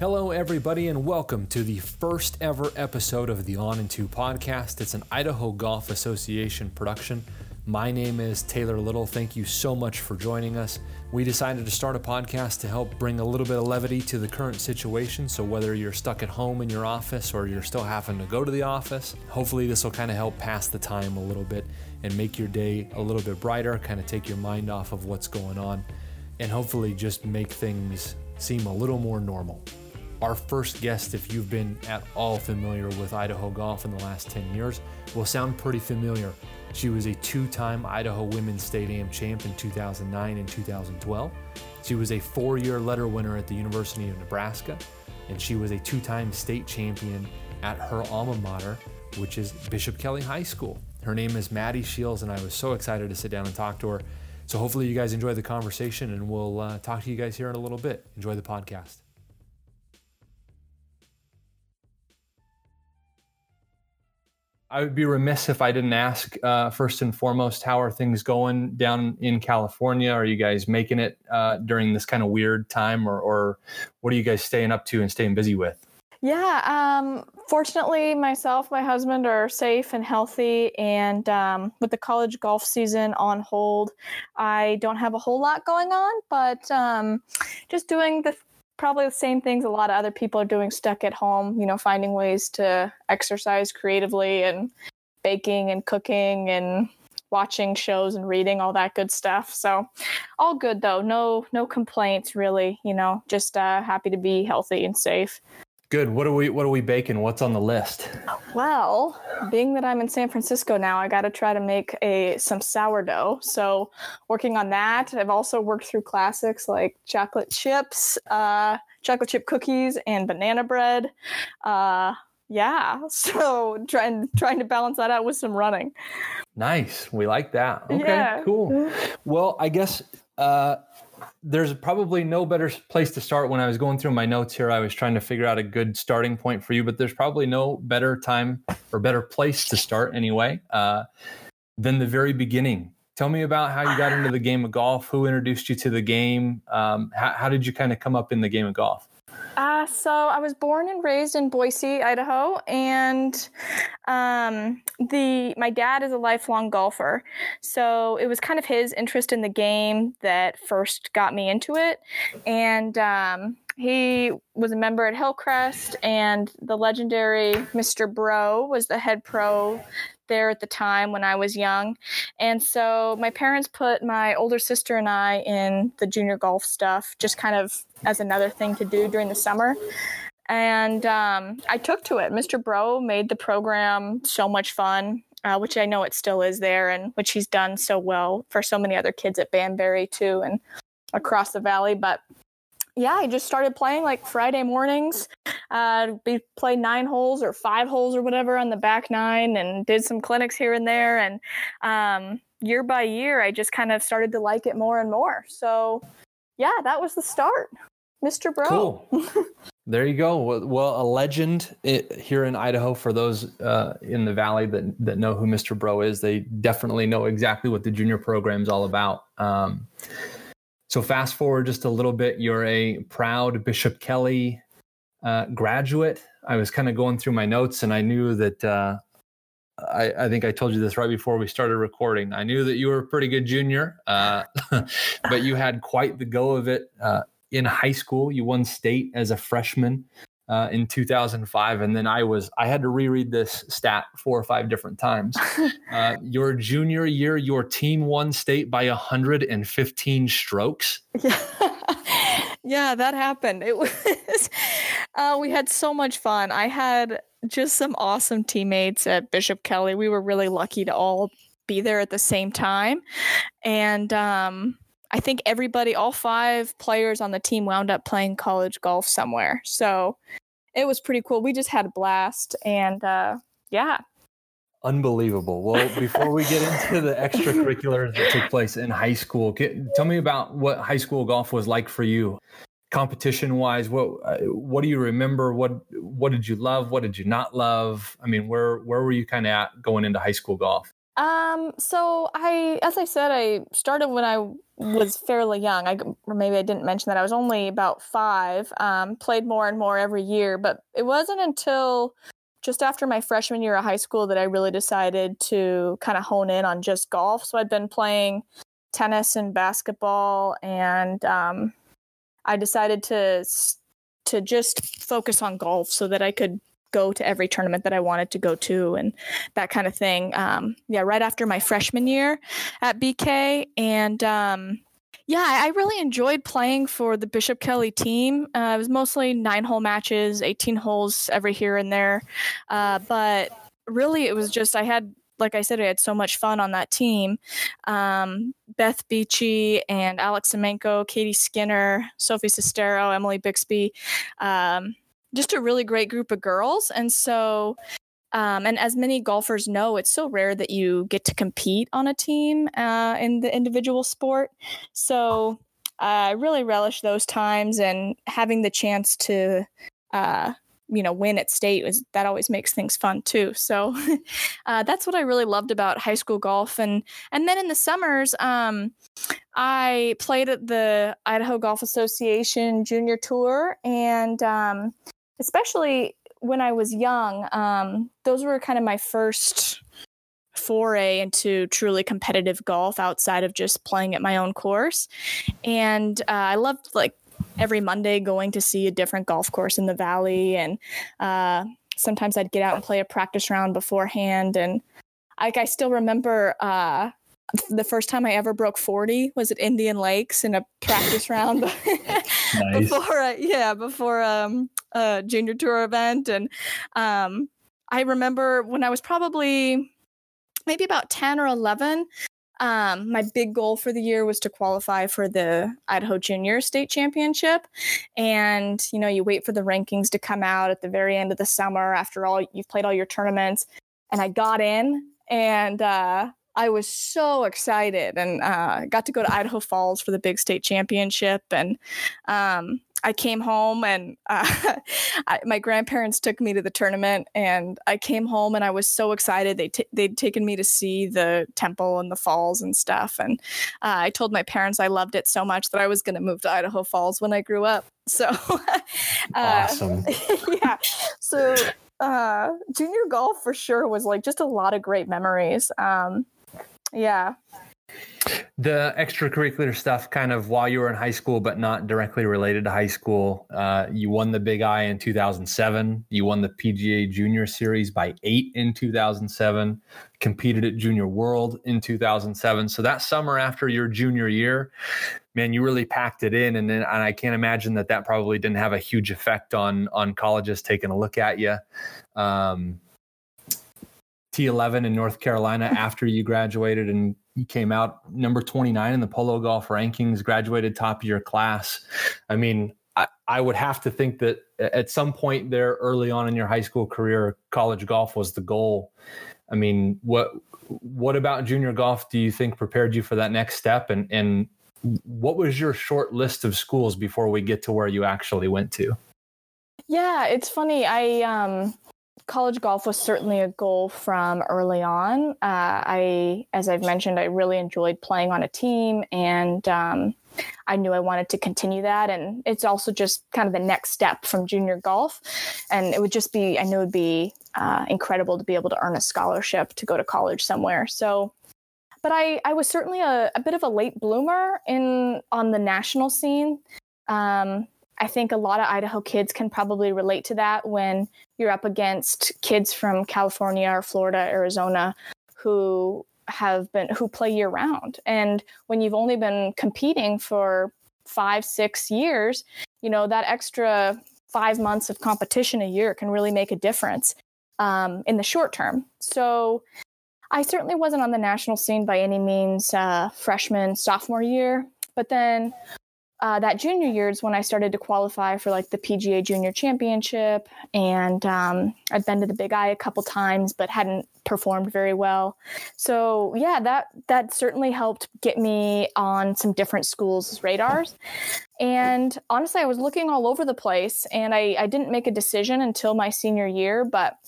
Hello, everybody, and welcome to the first ever episode of the On In Two podcast. It's an Idaho Golf Association production. My name is Taylor Little. Thank you so much for joining us. We decided to start a podcast to help bring a little bit of levity to the current situation. So, whether you're stuck at home in your office or you're still having to go to the office, hopefully, this will kind of help pass the time a little bit and make your day a little bit brighter, kind of take your mind off of what's going on, and hopefully just make things seem a little more normal. Our first guest, if you've been at all familiar with Idaho golf in the last 10 years, will sound pretty familiar. She was a two time Idaho Women's State Am champ in 2009 and 2012. She was a four year letter winner at the University of Nebraska, and she was a two time state champion at her alma mater, which is Bishop Kelly High School. Her name is Maddie Shields, and I was so excited to sit down and talk to her. So hopefully you guys enjoy the conversation, and we'll uh, talk to you guys here in a little bit. Enjoy the podcast. I would be remiss if I didn't ask uh, first and foremost, how are things going down in California? Are you guys making it uh, during this kind of weird time, or, or what are you guys staying up to and staying busy with? Yeah, um, fortunately, myself, my husband are safe and healthy. And um, with the college golf season on hold, I don't have a whole lot going on, but um, just doing the probably the same things a lot of other people are doing stuck at home, you know, finding ways to exercise creatively and baking and cooking and watching shows and reading all that good stuff. So all good though. No no complaints really, you know, just uh, happy to be healthy and safe. Good. What are we What are we baking? What's on the list? Well, being that I'm in San Francisco now, I got to try to make a some sourdough. So, working on that. I've also worked through classics like chocolate chips, uh, chocolate chip cookies, and banana bread. Uh, yeah, so trying trying to balance that out with some running. Nice. We like that. Okay. Yeah. Cool. Well, I guess. Uh, there's probably no better place to start when I was going through my notes here. I was trying to figure out a good starting point for you, but there's probably no better time or better place to start anyway uh, than the very beginning. Tell me about how you got into the game of golf. Who introduced you to the game? Um, how, how did you kind of come up in the game of golf? Uh, so I was born and raised in Boise, Idaho, and um, the my dad is a lifelong golfer, so it was kind of his interest in the game that first got me into it, and um, he was a member at Hillcrest, and the legendary Mr. Bro was the head pro there at the time when I was young. And so my parents put my older sister and I in the junior golf stuff, just kind of as another thing to do during the summer. And um, I took to it. Mr. Bro made the program so much fun, uh, which I know it still is there, and which he's done so well for so many other kids at Banbury too, and across the valley. But yeah, I just started playing like Friday mornings. Uh, we played nine holes or five holes or whatever on the back nine, and did some clinics here and there. And um, year by year, I just kind of started to like it more and more. So, yeah, that was the start, Mr. Bro. Cool. there you go. Well, a legend here in Idaho. For those uh, in the valley that that know who Mr. Bro is, they definitely know exactly what the junior program is all about. Um, so fast forward just a little bit, you're a proud Bishop Kelly uh, graduate. I was kind of going through my notes and I knew that uh, I, I, think I told you this right before we started recording. I knew that you were a pretty good junior, uh, but you had quite the go of it uh, in high school. You won state as a freshman uh, in 2005 and then i was i had to reread this stat four or five different times. Uh, your junior year your team won state by 115 strokes? Yeah yeah that happened. It was uh, we had so much fun. I had just some awesome teammates at bishop kelly. We were really lucky to all be there at the same time. And um, I think everybody, all five players on the team wound up playing college golf somewhere. So it was pretty cool. We just had a blast and uh, yeah. Unbelievable. Well, before we get into the extracurriculars that took place in high school, get, tell me about what high school golf was like for you. Competition wise, what uh, what do you remember? What what did you love? What did you not love? I mean, where where were you kind of at going into high school golf? Um, so I, as I said, I started when I was fairly young. I or maybe I didn't mention that I was only about five. Um, played more and more every year, but it wasn't until just after my freshman year of high school that I really decided to kind of hone in on just golf. So I'd been playing tennis and basketball, and um, I decided to to just focus on golf so that I could go to every tournament that I wanted to go to and that kind of thing. Um, yeah, right after my freshman year at BK. And um, yeah, I really enjoyed playing for the Bishop Kelly team. Uh, it was mostly nine hole matches, 18 holes every here and there. Uh, but really, it was just, I had like I said, I had so much fun on that team. Um, Beth Beachy and Alex Semenko, Katie Skinner, Sophie Sestero, Emily Bixby. Um, just a really great group of girls. And so, um, and as many golfers know, it's so rare that you get to compete on a team uh, in the individual sport. So I really relish those times and having the chance to, uh, you know, win at state was that always makes things fun too. So uh, that's what I really loved about high school golf. And and then in the summers, um, I played at the Idaho Golf Association Junior Tour, and um, especially when I was young, um, those were kind of my first foray into truly competitive golf outside of just playing at my own course. And uh, I loved like every Monday going to see a different golf course in the valley. And uh, sometimes I'd get out and play a practice round beforehand. And like I still remember uh, the first time I ever broke 40 was at Indian Lakes in a practice round before, uh, yeah, before um, a junior tour event. And um, I remember when I was probably maybe about 10 or 11, um, my big goal for the year was to qualify for the Idaho Junior State Championship. And, you know, you wait for the rankings to come out at the very end of the summer after all you've played all your tournaments. And I got in and uh, I was so excited and uh, got to go to Idaho Falls for the big state championship. And um, I came home and uh, I, my grandparents took me to the tournament. And I came home and I was so excited. They t- they'd taken me to see the temple and the falls and stuff. And uh, I told my parents I loved it so much that I was going to move to Idaho Falls when I grew up. So uh, awesome. yeah. So uh, junior golf for sure was like just a lot of great memories. Um, yeah. The extracurricular stuff, kind of while you were in high school, but not directly related to high school. Uh, you won the Big I in 2007. You won the PGA Junior Series by eight in 2007. Competed at Junior World in 2007. So that summer after your junior year, man, you really packed it in. And then, and I can't imagine that that probably didn't have a huge effect on on colleges taking a look at you. Um, T11 in North Carolina after you graduated and you came out number 29 in the polo golf rankings, graduated top of your class. I mean, I, I, would have to think that at some point there early on in your high school career, college golf was the goal. I mean, what what about junior golf do you think prepared you for that next step and and what was your short list of schools before we get to where you actually went to? Yeah, it's funny. I um college golf was certainly a goal from early on. Uh, I, as I've mentioned, I really enjoyed playing on a team, and um, I knew I wanted to continue that. And it's also just kind of the next step from junior golf, and it would just be, I knew it would be uh, incredible to be able to earn a scholarship to go to college somewhere. So. But I, I was certainly a, a bit of a late bloomer in on the national scene. Um, I think a lot of Idaho kids can probably relate to that when you're up against kids from California or Florida, Arizona who have been who play year round. And when you've only been competing for five, six years, you know, that extra five months of competition a year can really make a difference um, in the short term. So I certainly wasn't on the national scene by any means uh, freshman, sophomore year. But then uh, that junior year is when I started to qualify for like the PGA Junior Championship, and um, I'd been to the Big I a couple times, but hadn't performed very well. So yeah, that that certainly helped get me on some different schools' radars. And honestly, I was looking all over the place, and I, I didn't make a decision until my senior year, but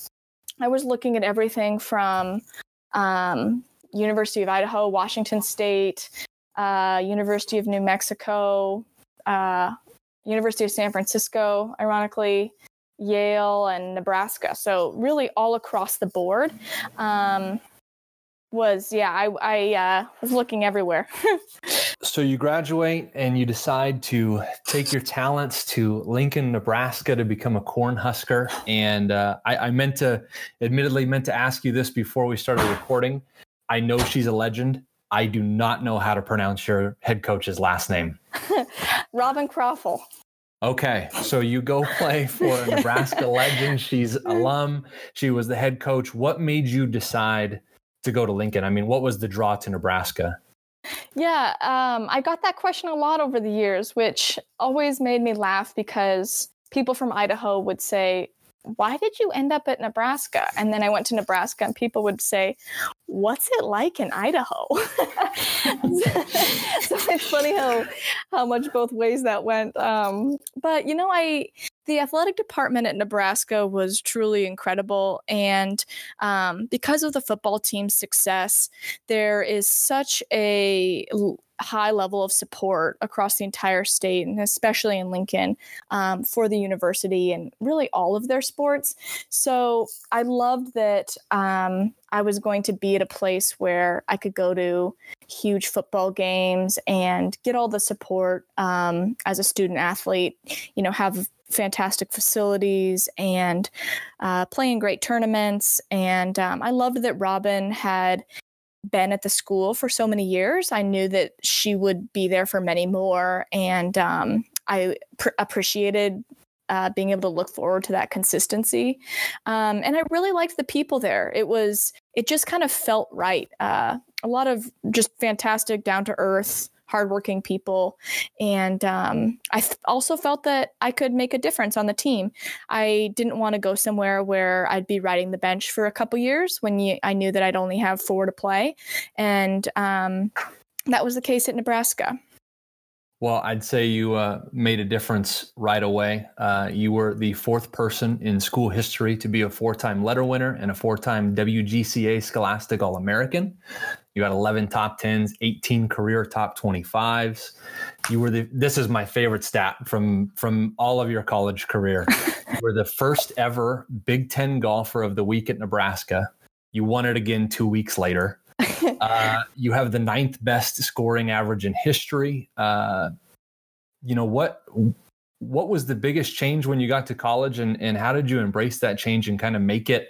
I was looking at everything from um, University of Idaho, Washington State, uh, University of New Mexico, uh, University of San Francisco, ironically, Yale, and Nebraska. So really all across the board. Um, was yeah, I I uh, was looking everywhere. so you graduate and you decide to take your talents to Lincoln, Nebraska, to become a corn husker. And uh, I, I meant to, admittedly, meant to ask you this before we started recording. I know she's a legend. I do not know how to pronounce your head coach's last name. Robin Krapfl. Okay, so you go play for Nebraska legend. She's alum. She was the head coach. What made you decide to go to Lincoln? I mean, what was the draw to Nebraska? Yeah, um, I got that question a lot over the years, which always made me laugh because people from Idaho would say, why did you end up at Nebraska? And then I went to Nebraska, and people would say, What's it like in Idaho? so it's funny how how much both ways that went. Um, but you know, I the athletic department at Nebraska was truly incredible. And um, because of the football team's success, there is such a high level of support across the entire state and especially in Lincoln um, for the university and really all of their sports. So I loved that um, I was going to be at a place where I could go to huge football games and get all the support um, as a student athlete, you know, have fantastic facilities and uh, playing great tournaments. And um, I loved that Robin had been at the school for so many years. I knew that she would be there for many more. And um, I pr- appreciated uh, being able to look forward to that consistency. Um, and I really liked the people there. It was, it just kind of felt right. Uh, a lot of just fantastic, down to earth, hardworking people. And um, also felt that I could make a difference on the team. I didn't want to go somewhere where I'd be riding the bench for a couple years when you, I knew that I'd only have four to play. And um, that was the case at Nebraska. Well, I'd say you uh, made a difference right away. Uh, you were the fourth person in school history to be a four time letter winner and a four time WGCA Scholastic All American. You got 11 top 10s, 18 career top 25s. You were the this is my favorite stat from from all of your college career. you were the first ever Big 10 golfer of the week at Nebraska. You won it again 2 weeks later. Uh, you have the ninth best scoring average in history. Uh, you know what what was the biggest change when you got to college and, and how did you embrace that change and kind of make it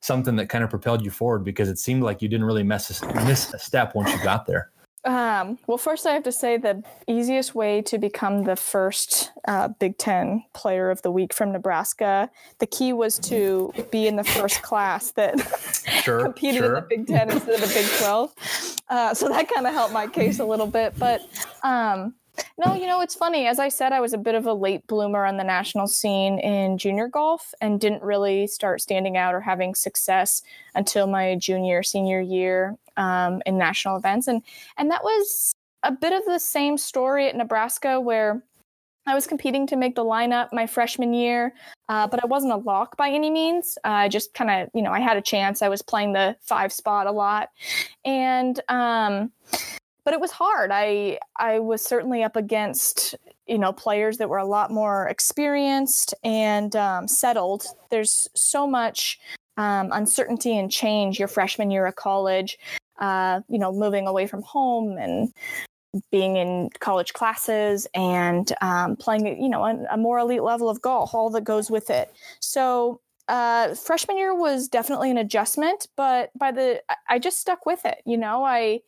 something that kind of propelled you forward? Because it seemed like you didn't really miss a, miss a step once you got there. Um, well first i have to say the easiest way to become the first uh, big ten player of the week from nebraska the key was to be in the first class that sure, competed sure. in the big ten instead of the big 12 uh, so that kind of helped my case a little bit but um, no, you know, it's funny. As I said, I was a bit of a late bloomer on the national scene in junior golf and didn't really start standing out or having success until my junior, senior year um, in national events. And, and that was a bit of the same story at Nebraska where I was competing to make the lineup my freshman year, uh, but I wasn't a lock by any means. Uh, I just kind of, you know, I had a chance. I was playing the five spot a lot. And, um, but it was hard. I I was certainly up against you know players that were a lot more experienced and um, settled. There's so much um, uncertainty and change your freshman year of college. Uh, you know, moving away from home and being in college classes and um, playing, you know, a, a, more elite level of golf, all that goes with it. So uh, freshman year was definitely an adjustment, but by the I just stuck with it. You know, I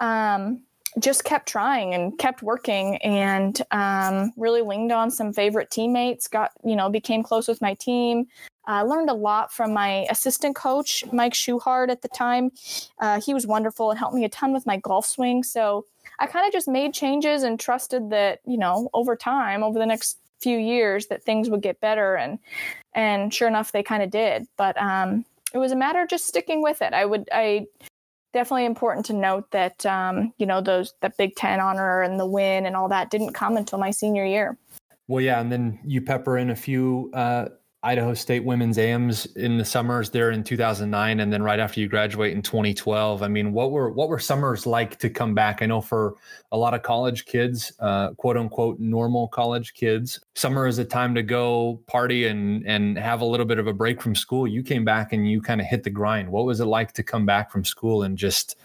um, just kept trying and kept working and um, really leaned on some favorite teammates got you know became close with my team. I uh, learned a lot from my assistant coach mike schuhard at the time. Uh, he was wonderful and helped me a ton with my golf swing. So i kind of just made changes and trusted that you know over time over the next few years that things would get better and and sure enough they kind of did. But um, it was a matter of just sticking with it. I would i definitely important to note that um, you know those the Big Ten honor and the win and all that didn't come until my senior year. Well, yeah, and then you pepper in a few uh, Idaho State women's AMs in the summers there in 2009, and then right after you graduate in 2012. I mean, what were what were summers like to come back? I know for a lot of college kids, uh, quote unquote, normal college kids, summer is a time to go party and and have a little bit of a break from school. You came back and you kind of hit the grind. What was it like to come back from school and just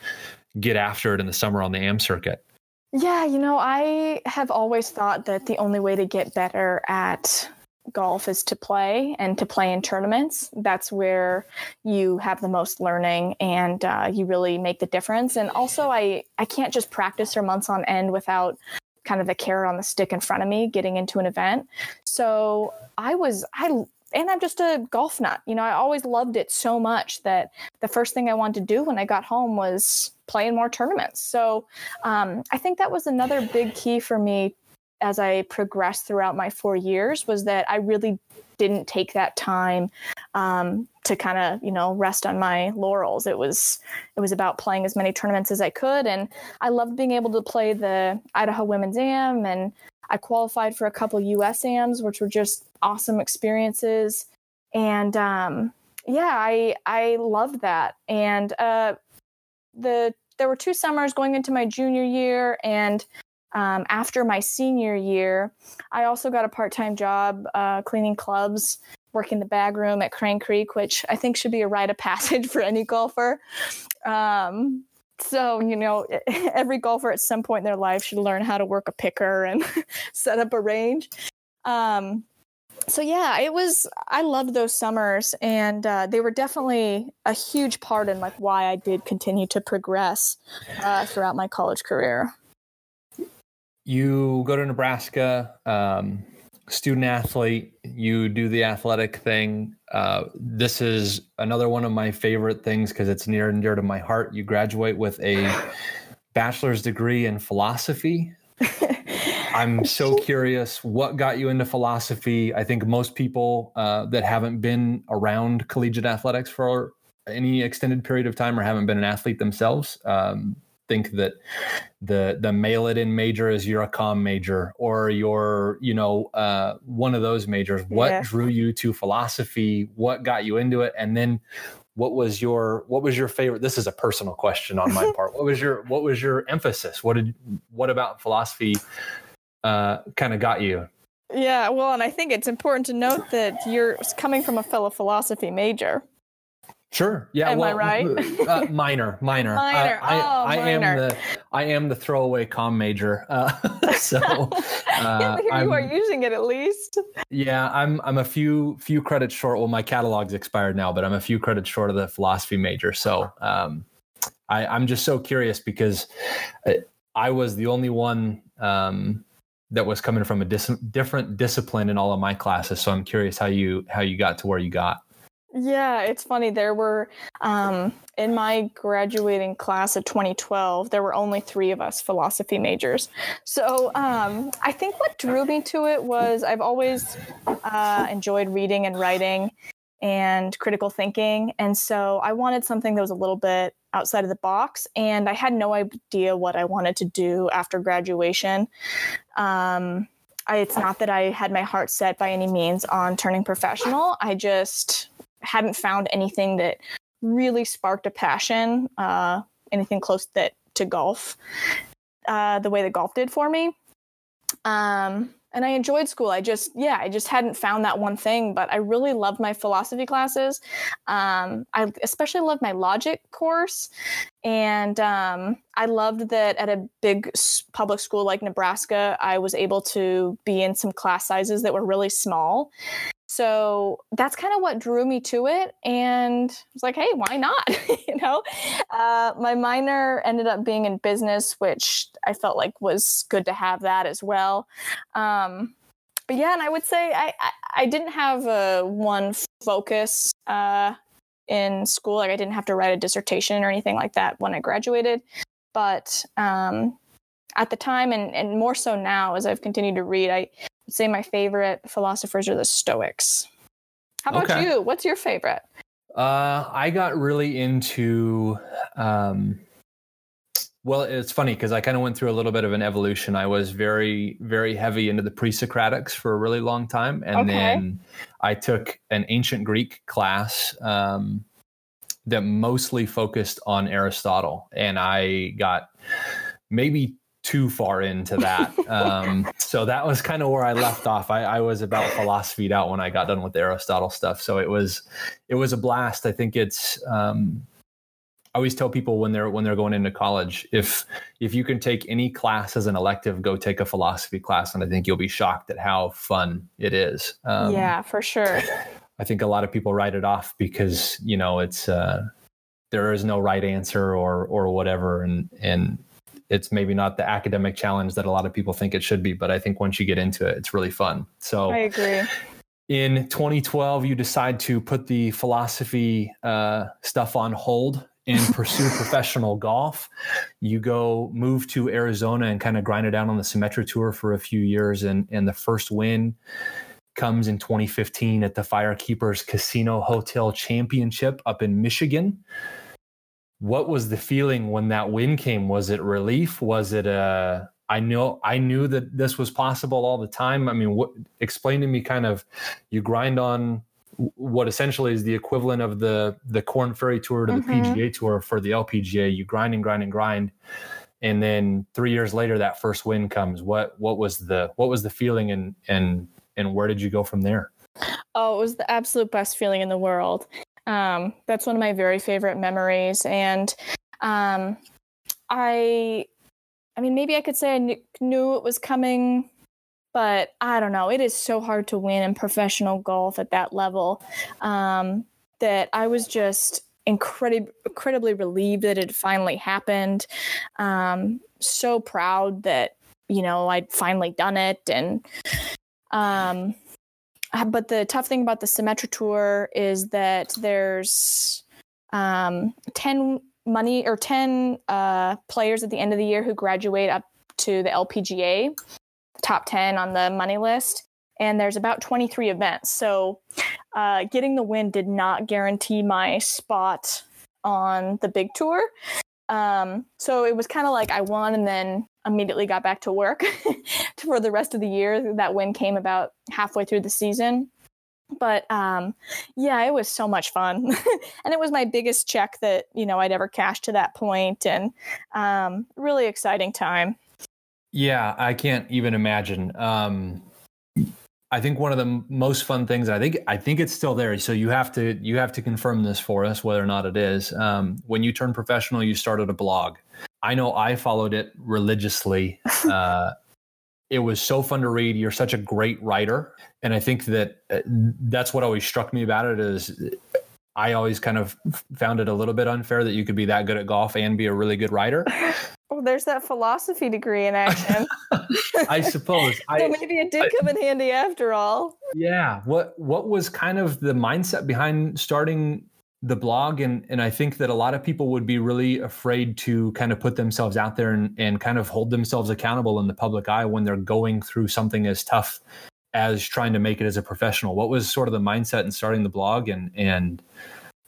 get after it in the summer on the AM circuit? Yeah, you know, I have always thought that the only way to get better at golf is to play and to play in tournaments. That's where you have the most learning and uh, you really make the difference. And also, I I can't just practice for months on end without kind of the carrot on the stick in front of me getting into an event. So I was I and I'm just a golf nut. You know, I always loved it so much that the first thing I wanted to do when I got home was play in more tournaments. So um, I think that was another big key for me as I progressed throughout my four years was that I really didn't take that time um, to kind of you know rest on my laurels. It was it was about playing as many tournaments as I could, and I loved being able to play the Idaho Women's Am, and I qualified for a couple U.S. AMs, which were just awesome experiences. And um, yeah, I I loved that. And uh, the there were two summers going into my junior year, and um, after my senior year, I also got a part time job uh, cleaning clubs, working the bag room at Crane Creek, which I think should be a rite of passage for any golfer. Um, so, you know, every golfer at some point in their life should learn how to work a picker and set up a range. Um, so yeah, it was. I loved those summers, and uh, they were definitely a huge part in like why I did continue to progress uh, throughout my college career you go to Nebraska, um, student athlete, you do the athletic thing. Uh, this is another one of my favorite things because it's near and dear to my heart. You graduate with a bachelor's degree in philosophy. I'm so curious what got you into philosophy. I think most people uh, that haven't been around collegiate athletics for any extended period of time or haven't been an athlete themselves um, think that the the mail it in major is your com major or your you know uh, one of those majors. What yeah. drew you to philosophy? What got you into it? And then what was your what was your favorite this is a personal question on my part what was your what was your emphasis what did what about philosophy uh, kind of got you yeah well and i think it's important to note that you're coming from a fellow philosophy major Sure. Yeah. Am well, I right? uh, minor, minor. Minor. I, oh, I, minor. am the I am the throwaway com major. Uh, so uh, yeah, here you are using it at least. Yeah, I'm I'm a few few credits short. Well, my catalog's expired now, but I'm a few credits short of the philosophy major. So um, I, I'm just so curious because uh, I was the only one. Um, that was coming from a dis- different discipline in all of my classes. So I'm curious how you how you got to where you got. Yeah, it's funny. There were, um, in my graduating class of 2012, there were only three of us philosophy majors. So um, I think what drew me to it was I've always uh, enjoyed reading and writing and critical thinking. And so I wanted something that was a little bit outside of the box. And I had no idea what I wanted to do after graduation. Um, I, it's not that I had my heart set by any means on turning professional. I just hadn't found anything that really sparked a passion, uh, anything close that to golf, uh, the way that golf did for me. Um, and I enjoyed school. I just, yeah, I just hadn't found that one thing, but I really loved my philosophy classes. Um, I especially loved my logic course. And um, I loved that at a big public school like Nebraska, I was able to be in some class sizes that were really small. So that's kind of what drew me to it. And I was like, hey, why not? you know, uh, my minor ended up being in business, which I felt like was good to have that as well. Um, but yeah, and I would say I, I, I didn't have a one focus uh, in school. Like I didn't have to write a dissertation or anything like that when I graduated. But um, at the time, and, and more so now as I've continued to read, I say my favorite philosophers are the Stoics. How about okay. you? What's your favorite? Uh, I got really into um, Well, it's funny because I kind of went through a little bit of an evolution. I was very, very heavy into the pre-Socratics for a really long time, and okay. then I took an ancient Greek class um, that mostly focused on Aristotle, and I got maybe too far into that. Um, so that was kind of where I left off. I, I was about philosophied out when I got done with the Aristotle stuff. So it was, it was a blast. I think it's, um, I always tell people when they're when they're going into college, if if you can take any class as an elective, go take a philosophy class, and I think you'll be shocked at how fun it is. Um, yeah, for sure. I think a lot of people write it off because you know it's uh, there is no right answer or or whatever, and and it's maybe not the academic challenge that a lot of people think it should be. But I think once you get into it, it's really fun. So I agree. In 2012, you decide to put the philosophy uh, stuff on hold and pursue professional golf. You go move to Arizona and kind of grind it out on the Symetra Tour for a few years, and and the first win comes in 2015 at the Firekeepers Casino Hotel Championship up in Michigan. What was the feeling when that win came? Was it relief? Was it a I know I knew that this was possible all the time. I mean, what explain to me kind of you grind on what essentially is the equivalent of the the Korn Ferry Tour to the mm-hmm. PGA Tour for the LPGA. You grind and grind and grind, and then three years later, that first win comes. What what was the what was the feeling, and and and where did you go from there? Oh, it was the absolute best feeling in the world. Um, that's one of my very favorite memories, and um, I, I mean, maybe I could say I kn- knew it was coming but I don't know. It is so hard to win in professional golf at that level um, that I was just incredibly incredibly relieved that it finally happened. Um, so proud that you know I'd finally done it, and um, but the tough thing about the Symetra Tour is that there's um, ten money or ten uh, players at the end of the year who graduate up to the LPGA top 10 on the money list and there's about 23 events. So uh, getting the win did not guarantee my spot on the big tour. Um, so it was kind of like I won and then immediately got back to work for the rest of the year. That win came about halfway through the season. But um, yeah, it was so much fun, and it was my biggest check that you know I'd ever cashed to that point, and um, really exciting time. Yeah, I can't even imagine. Um, I think one of the most fun things I think I think it's still there. So you have to you have to confirm this for us whether or not it is. Um, when you turned professional, you started a blog. I know I followed it religiously. Uh, it was so fun to read. You're such a great writer, and I think that uh, that's what always struck me about it is I always kind of found it a little bit unfair that you could be that good at golf and be a really good writer. Well, there's that philosophy degree in action. I suppose. so I, maybe it did I, come in handy after all. Yeah. What What was kind of the mindset behind starting the blog? And and I think that a lot of people would be really afraid to kind of put themselves out there and, and kind of hold themselves accountable in the public eye when they're going through something as tough as trying to make it as a professional. What was sort of the mindset in starting the blog, and and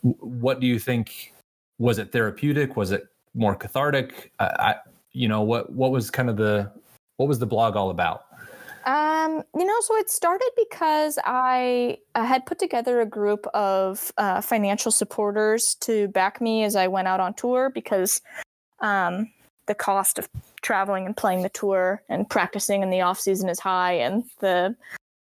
what do you think? Was it therapeutic? Was it more cathartic? I, you know, what what was kind of the what was the blog all about? Um, you know, so it started because I, I had put together a group of uh, financial supporters to back me as I went out on tour because um, the cost of traveling and playing the tour and practicing in the off season is high, and the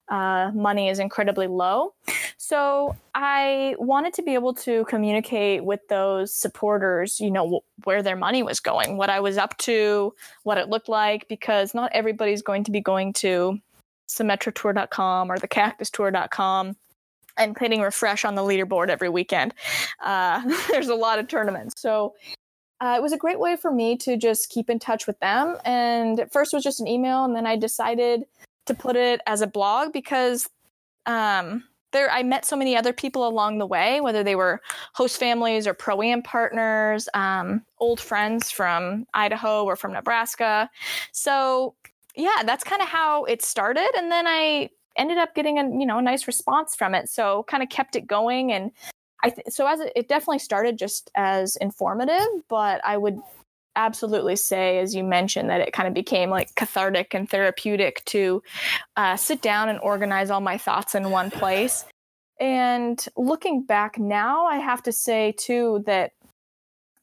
uh, money is incredibly low. So I wanted to be able to communicate with those supporters, you know, w- where their money was going, what I was up to, what it looked like, because not everybody's going to be going to symetratour.com or the cactustour.com and hitting refresh on the leaderboard every weekend. Uh, there's a lot of tournaments. So uh, it was a great way for me to just keep in touch with them. And at first it was just an email, and then I decided – to put it as a blog because um, there I met so many other people along the way, whether they were host families or pro am partners, um, old friends from Idaho or from Nebraska. So yeah, that's kind of how it started, and then I ended up getting a you know a nice response from it. So kind of kept it going, and I th- so as it, it definitely started just as informative, but I would absolutely say, as you mentioned, that it kind of became like cathartic and therapeutic to uh, sit down and organize all my thoughts in one place. And looking back now, I have to say too that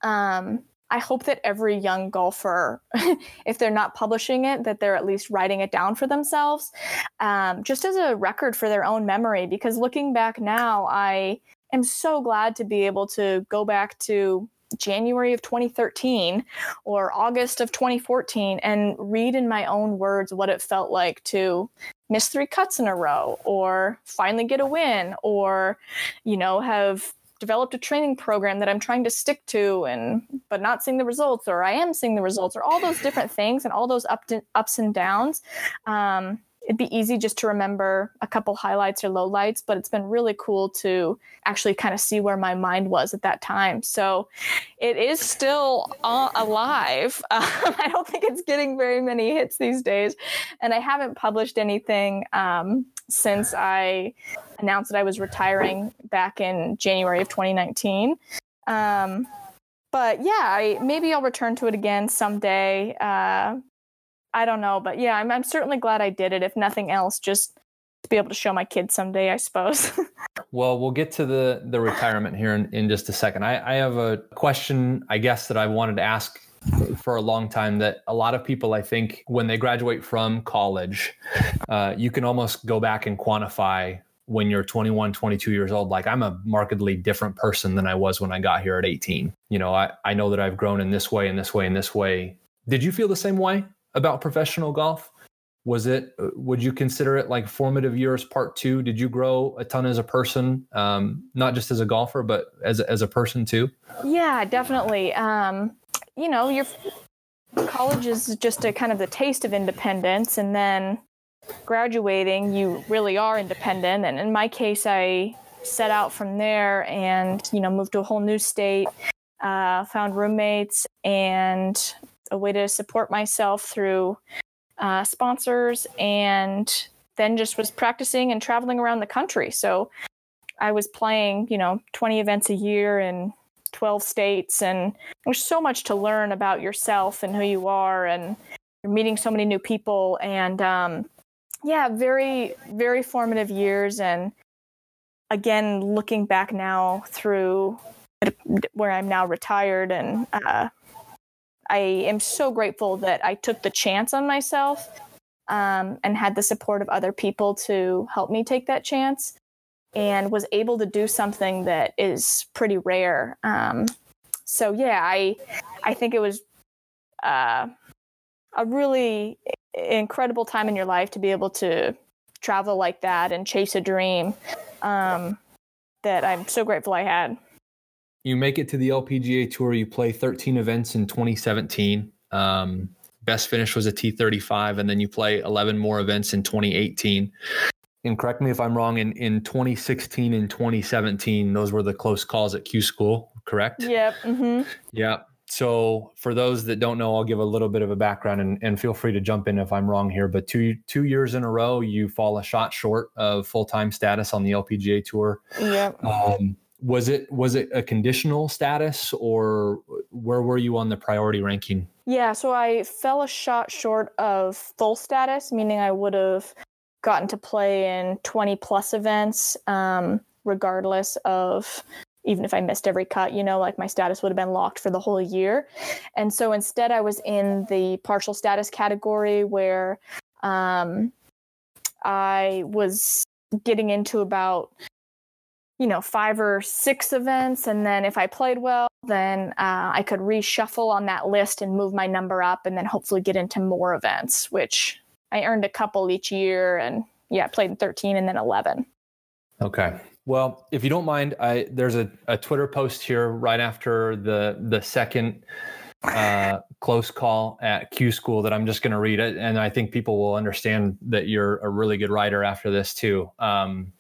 um, I hope that every young golfer, if they're not publishing it, that they're at least writing it down for themselves, um, just as a record for their own memory. Because looking back now, I am so glad to be able to go back to January of 2013 or August of 2014 and read in my own words what it felt like to miss three cuts in a row or finally get a win or, you know, have developed a training program that I'm trying to stick to and but not seeing the results or I am seeing the results or all those different things and all those up to, ups and downs. Um, it'd be easy just to remember a couple highlights or lowlights, but it's been really cool to actually kind of see where my mind was at that time. So it is still alive. Uh, I don't think it's getting very many hits these days. And I haven't published anything um, since I announced that I was retiring back in January of 2019. Um, but yeah, I, maybe I'll return to it again someday. Uh, I don't know, but yeah, I'm, I'm certainly glad I did it. If nothing else, just to be able to show my kids someday, I suppose. well, we'll get to the the retirement here in, in just a second. I, I have a question, I guess, that I wanted to ask for a long time that a lot of people i think when they graduate from college uh, you can almost go back and quantify when you're 21 22 years old like i'm a markedly different person than i was when i got here at 18 you know i, I know that i've grown in this way in this way in this way did you feel the same way about professional golf? Was it, would you consider it like formative years part two? Did you grow a ton as a person, um, not just as a golfer, but as, as a person too? Yeah, definitely. Um, you know, your college is just a kind of the taste of independence. And then graduating, you really are independent. And in my case, I set out from there and, you know, moved to a whole new state, uh, found roommates and a way to support myself through uh, sponsors and then just was practicing and traveling around the country. So I was playing, you know, 20 events a year in 12 states, and there's so much to learn about yourself and who you are, and you're meeting so many new people. And um, yeah, very, very formative years. And again, looking back now through where I'm now retired and uh, I am so grateful that I took the chance on myself um, and had the support of other people to help me take that chance and was able to do something that is pretty rare. Um, so yeah, I I think it was uh, a really incredible time in your life to be able to travel like that and chase a dream um, that I'm so grateful I had you make it to the LPGA Tour. You play 13 events in 2017. Um, best finish was a T35, and then you play 11 more events in 2018. And correct me if I'm wrong. In in 2016 and 2017, those were the close calls at Q School. Correct. Yep. Mm-hmm. Yeah. So for those that don't know, I'll give a little bit of a background and, and feel free to jump in if I'm wrong here. But two two years in a row, you fall a shot short of full time status on the LPGA tour. Yep. Um, was it was it a conditional status or where were you on the priority ranking? Yeah so i fell a shot short of full status meaning i would have gotten to play in 20 plus events um, regardless of even if i missed every cut you know like my status would have been locked for the whole year. And so instead i was in the partial status category where um, i was getting into about you know five or six events and then if i played well then uh, i could reshuffle on that list and move my number up and then hopefully get into more events which i earned a couple each year and yeah played in 13 and then 11 okay. Well if you don't mind i there's a, a twitter post here right after the the second uh, close call at q school that i'm just going to read it and i think people will understand that you're a really good writer after this too. Um,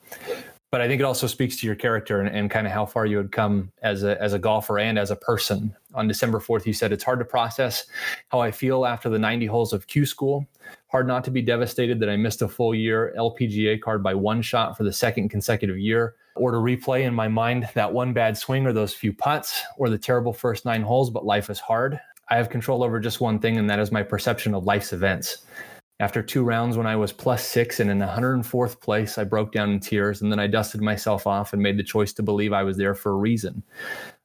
but I think it also speaks to your character and, and kind of how far you had come as a as a golfer and as a person. On December 4th, you said it's hard to process how I feel after the 90 holes of Q school. Hard not to be devastated that I missed a full year LPGA card by one shot for the second consecutive year, or to replay in my mind that one bad swing or those few putts or the terrible first nine holes, but life is hard. I have control over just one thing, and that is my perception of life's events. After two rounds, when I was plus six and in 104th place, I broke down in tears and then I dusted myself off and made the choice to believe I was there for a reason.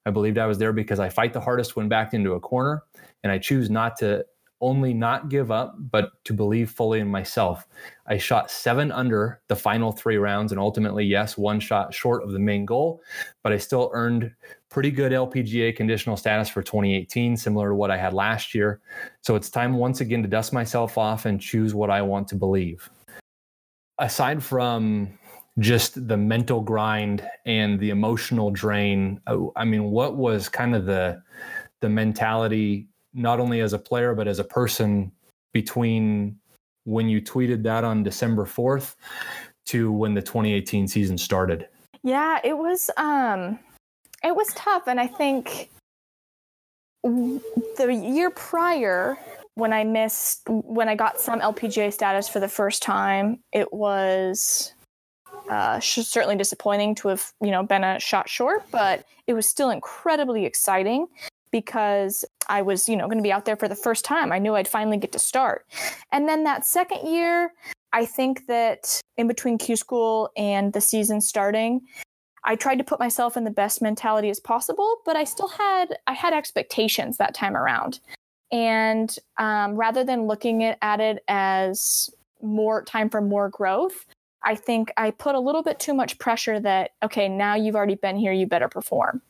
I believed I was there because I fight the hardest when backed into a corner, and I choose not to only not give up, but to believe fully in myself. I shot seven under the final three rounds, and ultimately, yes, one shot short of the main goal, but I still earned pretty good LPGA conditional status for 2018, similar to what I had last year. So it's time once again to dust myself off and choose what I want to believe. Aside from just the mental grind and the emotional drain, uh, I mean, what was kind of the the mentality not only as a player but as a person between when you tweeted that on December 4th to when the 2018 season started? Yeah, it was um it was tough and I think the year prior when I missed when I got some LPGA status for the first time, it was uh, certainly disappointing to have you know been a shot short, but it was still incredibly exciting because I was, you know, going to be out there for the first time. I knew I'd finally get to start. And then that second year, I think that in between Q school and the season starting, I tried to put myself in the best mentality as possible, but I still had I had expectations that time around. And um, rather than looking at, at it as more time for more growth, I think I put a little bit too much pressure that okay, now you've already been here, you better perform.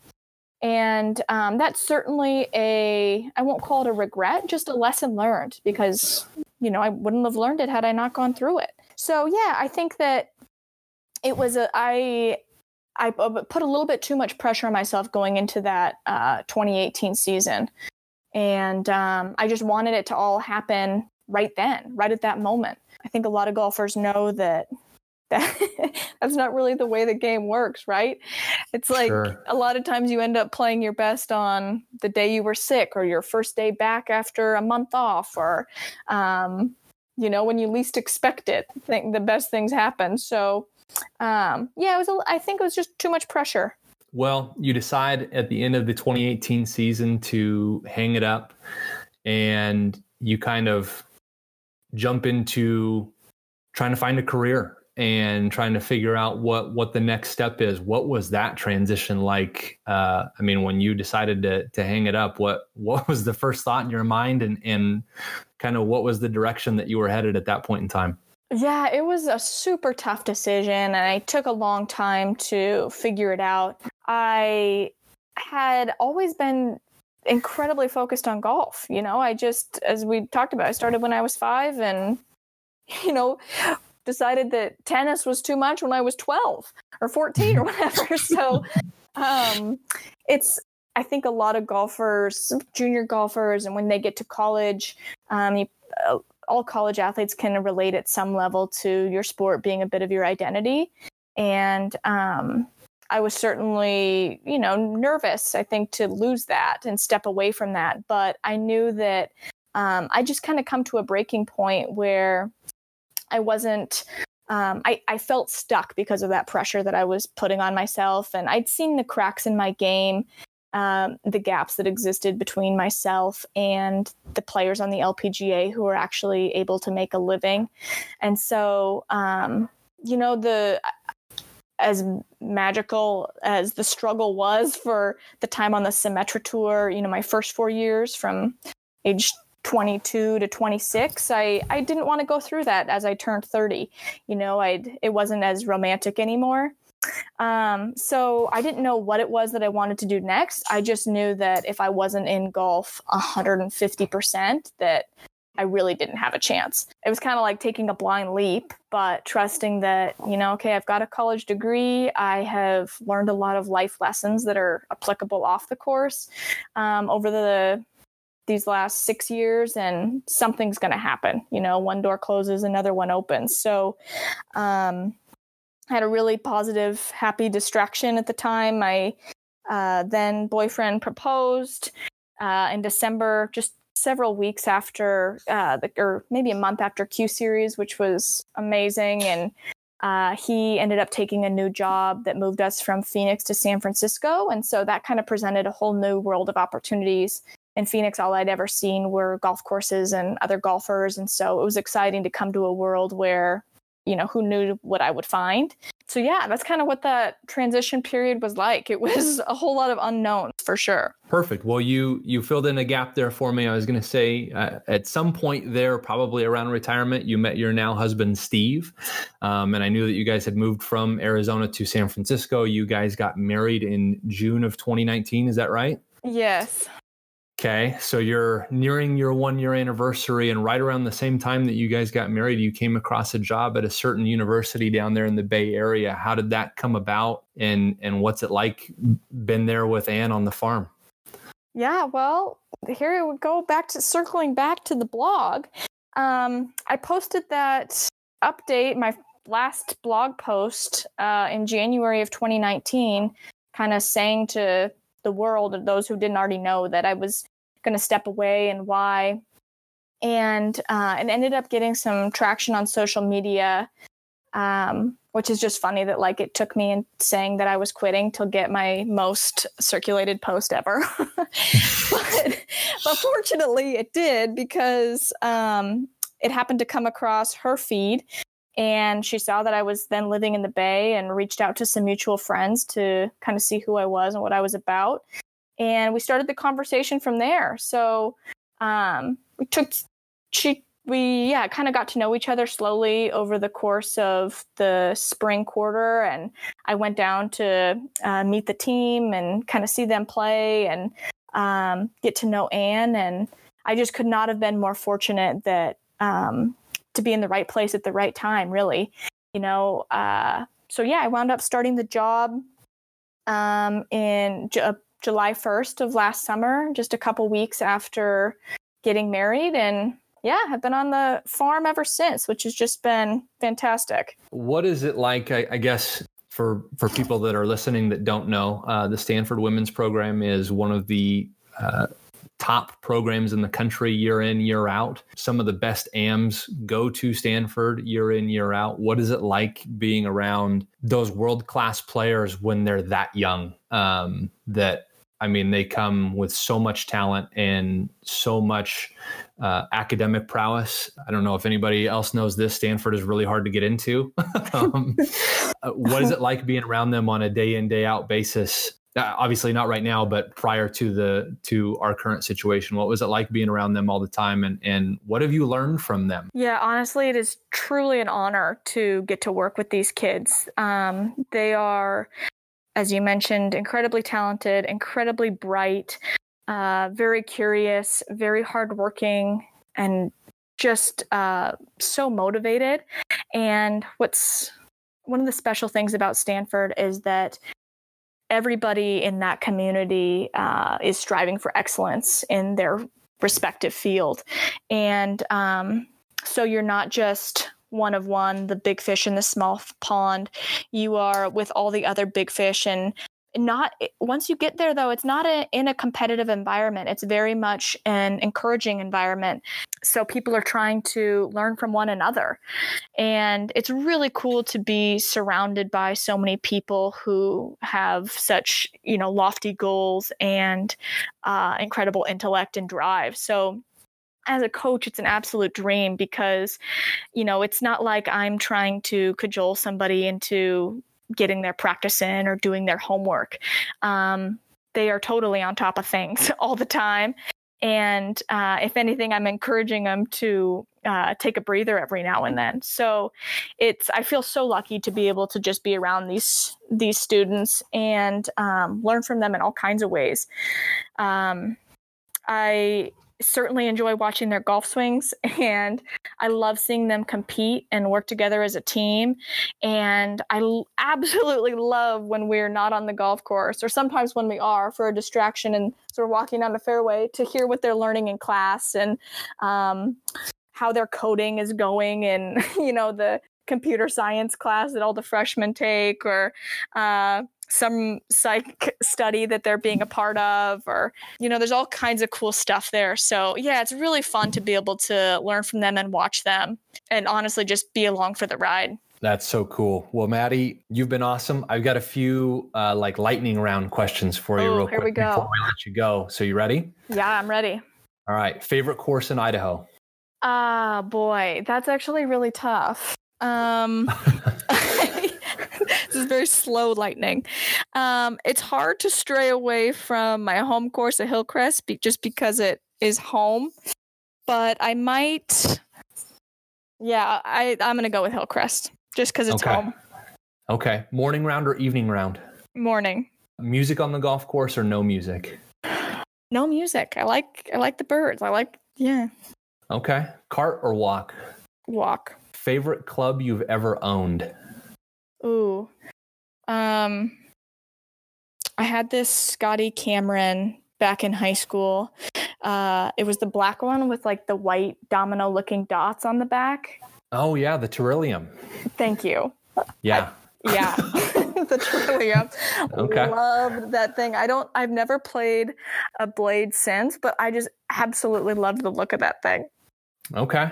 And um, that's certainly a, I won't call it a regret, just a lesson learned because, you know, I wouldn't have learned it had I not gone through it. So, yeah, I think that it was a, I, I put a little bit too much pressure on myself going into that uh, 2018 season. And um, I just wanted it to all happen right then, right at that moment. I think a lot of golfers know that that that's not really the way the game works, right? It's like sure. a lot of times you end up playing your best on the day you were sick or your first day back after a month off or um, you know when you least expect it think the best things happen so um, yeah it was a, i think it was just too much pressure well you decide at the end of the 2018 season to hang it up and you kind of jump into trying to find a career and trying to figure out what what the next step is. What was that transition like? Uh, I mean, when you decided to to hang it up, what what was the first thought in your mind, and and kind of what was the direction that you were headed at that point in time? Yeah, it was a super tough decision, and I took a long time to figure it out. I had always been incredibly focused on golf. You know, I just, as we talked about, I started when I was five, and you know, decided that tennis was too much when I was 12 or 14 or whatever. so um, it's, I think a lot of golfers, junior golfers, and when they get to college, um, you, uh, all college athletes can relate at some level to your sport being a bit of your identity. And um, I was certainly, you know, nervous, I think, to lose that and step away from that. But I knew that um, I just kind of come to a breaking point where I wasn't um, I, I, felt stuck because of that pressure that I was putting on myself. And I'd seen the cracks in my game, um, the gaps that existed between myself and the players on the LPGA who were actually able to make a living. And so, um, you know, the as magical as the struggle was for the time on the Symetra tour, you know, my first four years from age 22 to 26 i i didn't want to go through that as i turned 30 you know i it wasn't as romantic anymore um, so i didn't know what it was that i wanted to do next. I just knew that if i wasn't in golf 150% that i really didn't have a chance. It was kind of like taking a blind leap but trusting that you know okay i've got a college degree. I have learned a lot of life lessons that are applicable off the course um, over the these last six years and something's going to happen. You know one door closes another one opens. So um, I had a really positive happy distraction at the time my uh, then boyfriend proposed uh, in december just several weeks after uh, the, or maybe a month after q series which was amazing and uh, he ended up taking a new job that moved us from Phoenix to San Francisco. And so that kind of presented a whole new world of opportunities in Phoenix, all I'd ever seen were golf courses and other golfers. And so it was exciting to come to a world where, you know, who knew what I would find. So yeah, that's kind of what that transition period was like. It was a whole lot of unknowns for sure. Perfect. Well, you you filled in a gap there for me. I was going to say uh, at some point there, probably around retirement, you met your now husband Steve, um, and I knew that you guys had moved from Arizona to San Francisco. You guys got married in June of 2019. Is that right? Yes. Okay, so you're nearing your one year anniversary, and right around the same time that you guys got married, you came across a job at a certain university down there in the Bay Area. How did that come about, and and what's it like been there with Anne on the farm? Yeah, well, here would go back to circling back to the blog. Um, I posted that update, my last blog post uh, in January of 2019, kind of saying to the world those who didn't already know that I was going to step away and why. And uh, and ended up getting some traction on social media, um, which is just funny that like it took me in saying that I was quitting to get my most circulated post ever. but, but fortunately, it did because um, it happened to come across her feed and she saw that I was then living in the Bay and reached out to some mutual friends to kind of see who I was and what I was about and we started the conversation from there. So um, we took she we yeah kind of got to know each other slowly over the course of the spring quarter and i went down to uh, meet the team and kind of see them play and um, get to know anne and i just could not have been more fortunate that um, to be in the right place at the right time really you know uh, so yeah i wound up starting the job um, in July 1st of last summer, just a couple weeks after getting married. And yeah, I've been on the farm ever since, which has just been fantastic. What is it like? I, I guess for for people that are listening that don't know, uh, the Stanford Women's Program is one of the uh, top programs in the country year in year out. Some of the best AMs go to Stanford year in year out. What is it like being around those world class players when they're that young? Um, that I mean, they come with so much talent and so much uh, academic prowess. I don't know if anybody else knows this. Stanford is really hard to get into. um, uh, what is it like being around them on a day in day out basis? Uh, obviously, not right now, but prior to the to our current situation, what was it like being around them all the time, and and what have you learned from them? Yeah, honestly, it is truly an honor to get to work with these kids. Um, they are as you mentioned, incredibly talented, incredibly bright, uh, very curious, very hardworking, and just uh, so motivated. And what's one of the special things about Stanford is that everybody in that community uh, is striving for excellence in their respective field. And um, so you're not just one of one, the big fish in the small pond. You are with all the other big fish and not once you get there though it's not a, in a competitive environment. It's very much an encouraging environment. So people are trying to learn from one another. And it's really cool to be surrounded by so many people who have such you know lofty goals and uh, incredible intellect and drive. So as a coach, it's an absolute dream because, you know, it's not like I'm trying to cajole somebody into getting their practice in or doing their homework. Um, they are totally on top of things all the time. And uh, if anything, I'm encouraging them to uh, take a breather every now and then. So it's I feel so lucky to be able to just be around these these students and um, learn from them in all kinds of ways. Um, I certainly enjoy watching their golf swings and I love seeing them compete and work together as a team. And I l- absolutely love when we're not on the golf course or sometimes when we are for a distraction and so we're walking down the fairway to hear what they're learning in class and um, how their coding is going and, you know, the computer science class that all the freshmen take or, uh, some psych study that they're being a part of or you know there's all kinds of cool stuff there so yeah it's really fun to be able to learn from them and watch them and honestly just be along for the ride That's so cool. Well, Maddie, you've been awesome. I've got a few uh, like lightning round questions for you, Oh, real here quick we go. before we let you go. So you ready? Yeah, I'm ready. All right. Favorite course in Idaho? Ah, boy, that's actually really tough. Um, this is very slow lightning. Um, it's hard to stray away from my home course at Hillcrest be- just because it is home. But I might, yeah, I I'm gonna go with Hillcrest just because it's Okay. home. Okay. Morning round or evening round? Morning, Music on the golf course or no music? no music. I like I like the birds. I like yeah. Okay. Cart or walk? Walk. Favorite club you've ever owned? Ooh. Um I had this Scotty Cameron back in high school. Uh it was the black one with like the white domino looking dots on the back. Oh, yeah. The Teryllium. Thank you. Yeah. Yeah. the Teryllium. Okay. Loved that thing. I don't I've never played a blade since, but I just absolutely loved the look of that thing. Okay.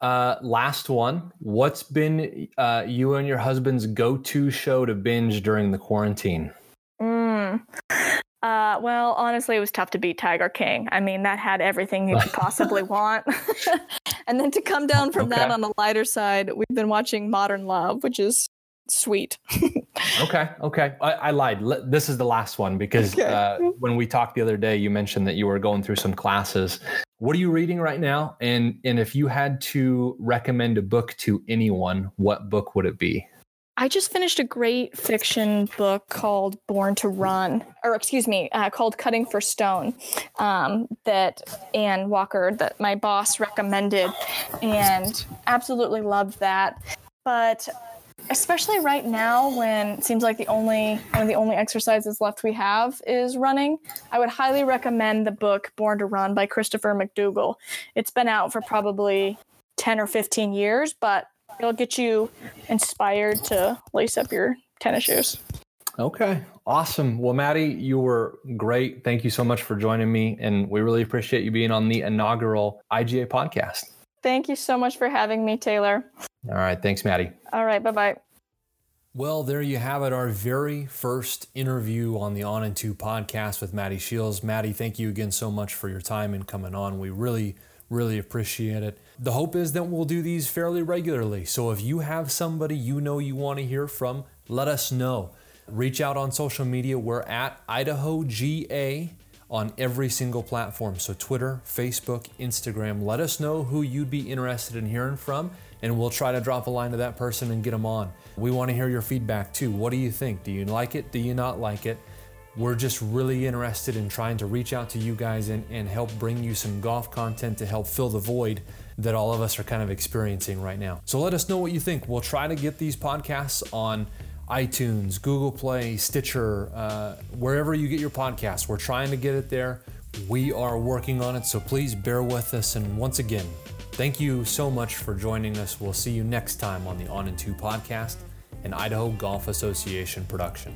Uh, last one. What's been uh, you and your husband's go to show to binge during the quarantine? Mm. Uh, well, honestly, it was tough to beat Tiger King. I mean, that had everything you could possibly want. and then to come down from that on the lighter side, we've been watching Modern Love, which is sweet. Okay. Okay. I, I lied. This is the last one because Okay. uh, when we talked the other day, you mentioned that you were going through some classes. What are you reading right now? And and if you had to recommend a book to anyone, what book would it be? I just finished a great fiction book called Born to Run, or excuse me, uh, called Cutting for Stone, um, that Anne Walker, that my boss recommended, and absolutely loved that. But especially right now, when it seems like the only one of the only exercises left we have is running, I would highly recommend the book Born to Run by Christopher McDougall. It's been out for probably ten or fifteen years, but it'll get you inspired to lace up your tennis shoes. Okay. Awesome. Well, Maddie, you were great. Thank you so much for joining me. And we really appreciate you being on the inaugural IGA podcast. Thank you so much for having me, Taylor. All right. Thanks, Maddie. All right, bye bye. Well, there you have it, our very first interview on the On In Two podcast with Maddie Shields. Maddie, thank you again so much for your time and coming on. We really, really appreciate it. The hope is that we'll do these fairly regularly. So if you have somebody you know you want to hear from, let us know. Reach out on social media. We're at Idaho GA on every single platform. So Twitter, Facebook, Instagram. Let us know who you'd be interested in hearing from, and we'll try to drop a line to that person and get them on. We want to hear your feedback too. What do you think? Do you like it? Do you not like it? We're just really interested in trying to reach out to you guys and, and help bring you some golf content to help fill the void that all of us are kind of experiencing right now. So let us know what you think. We'll try to get these podcasts on iTunes, Google Play, Stitcher, uh, wherever you get your podcasts. We're trying to get it there. We are working on it, so please bear with us. And once again, thank you so much for joining us. We'll see you next time on the On In Two podcast, an Idaho Golf Association production.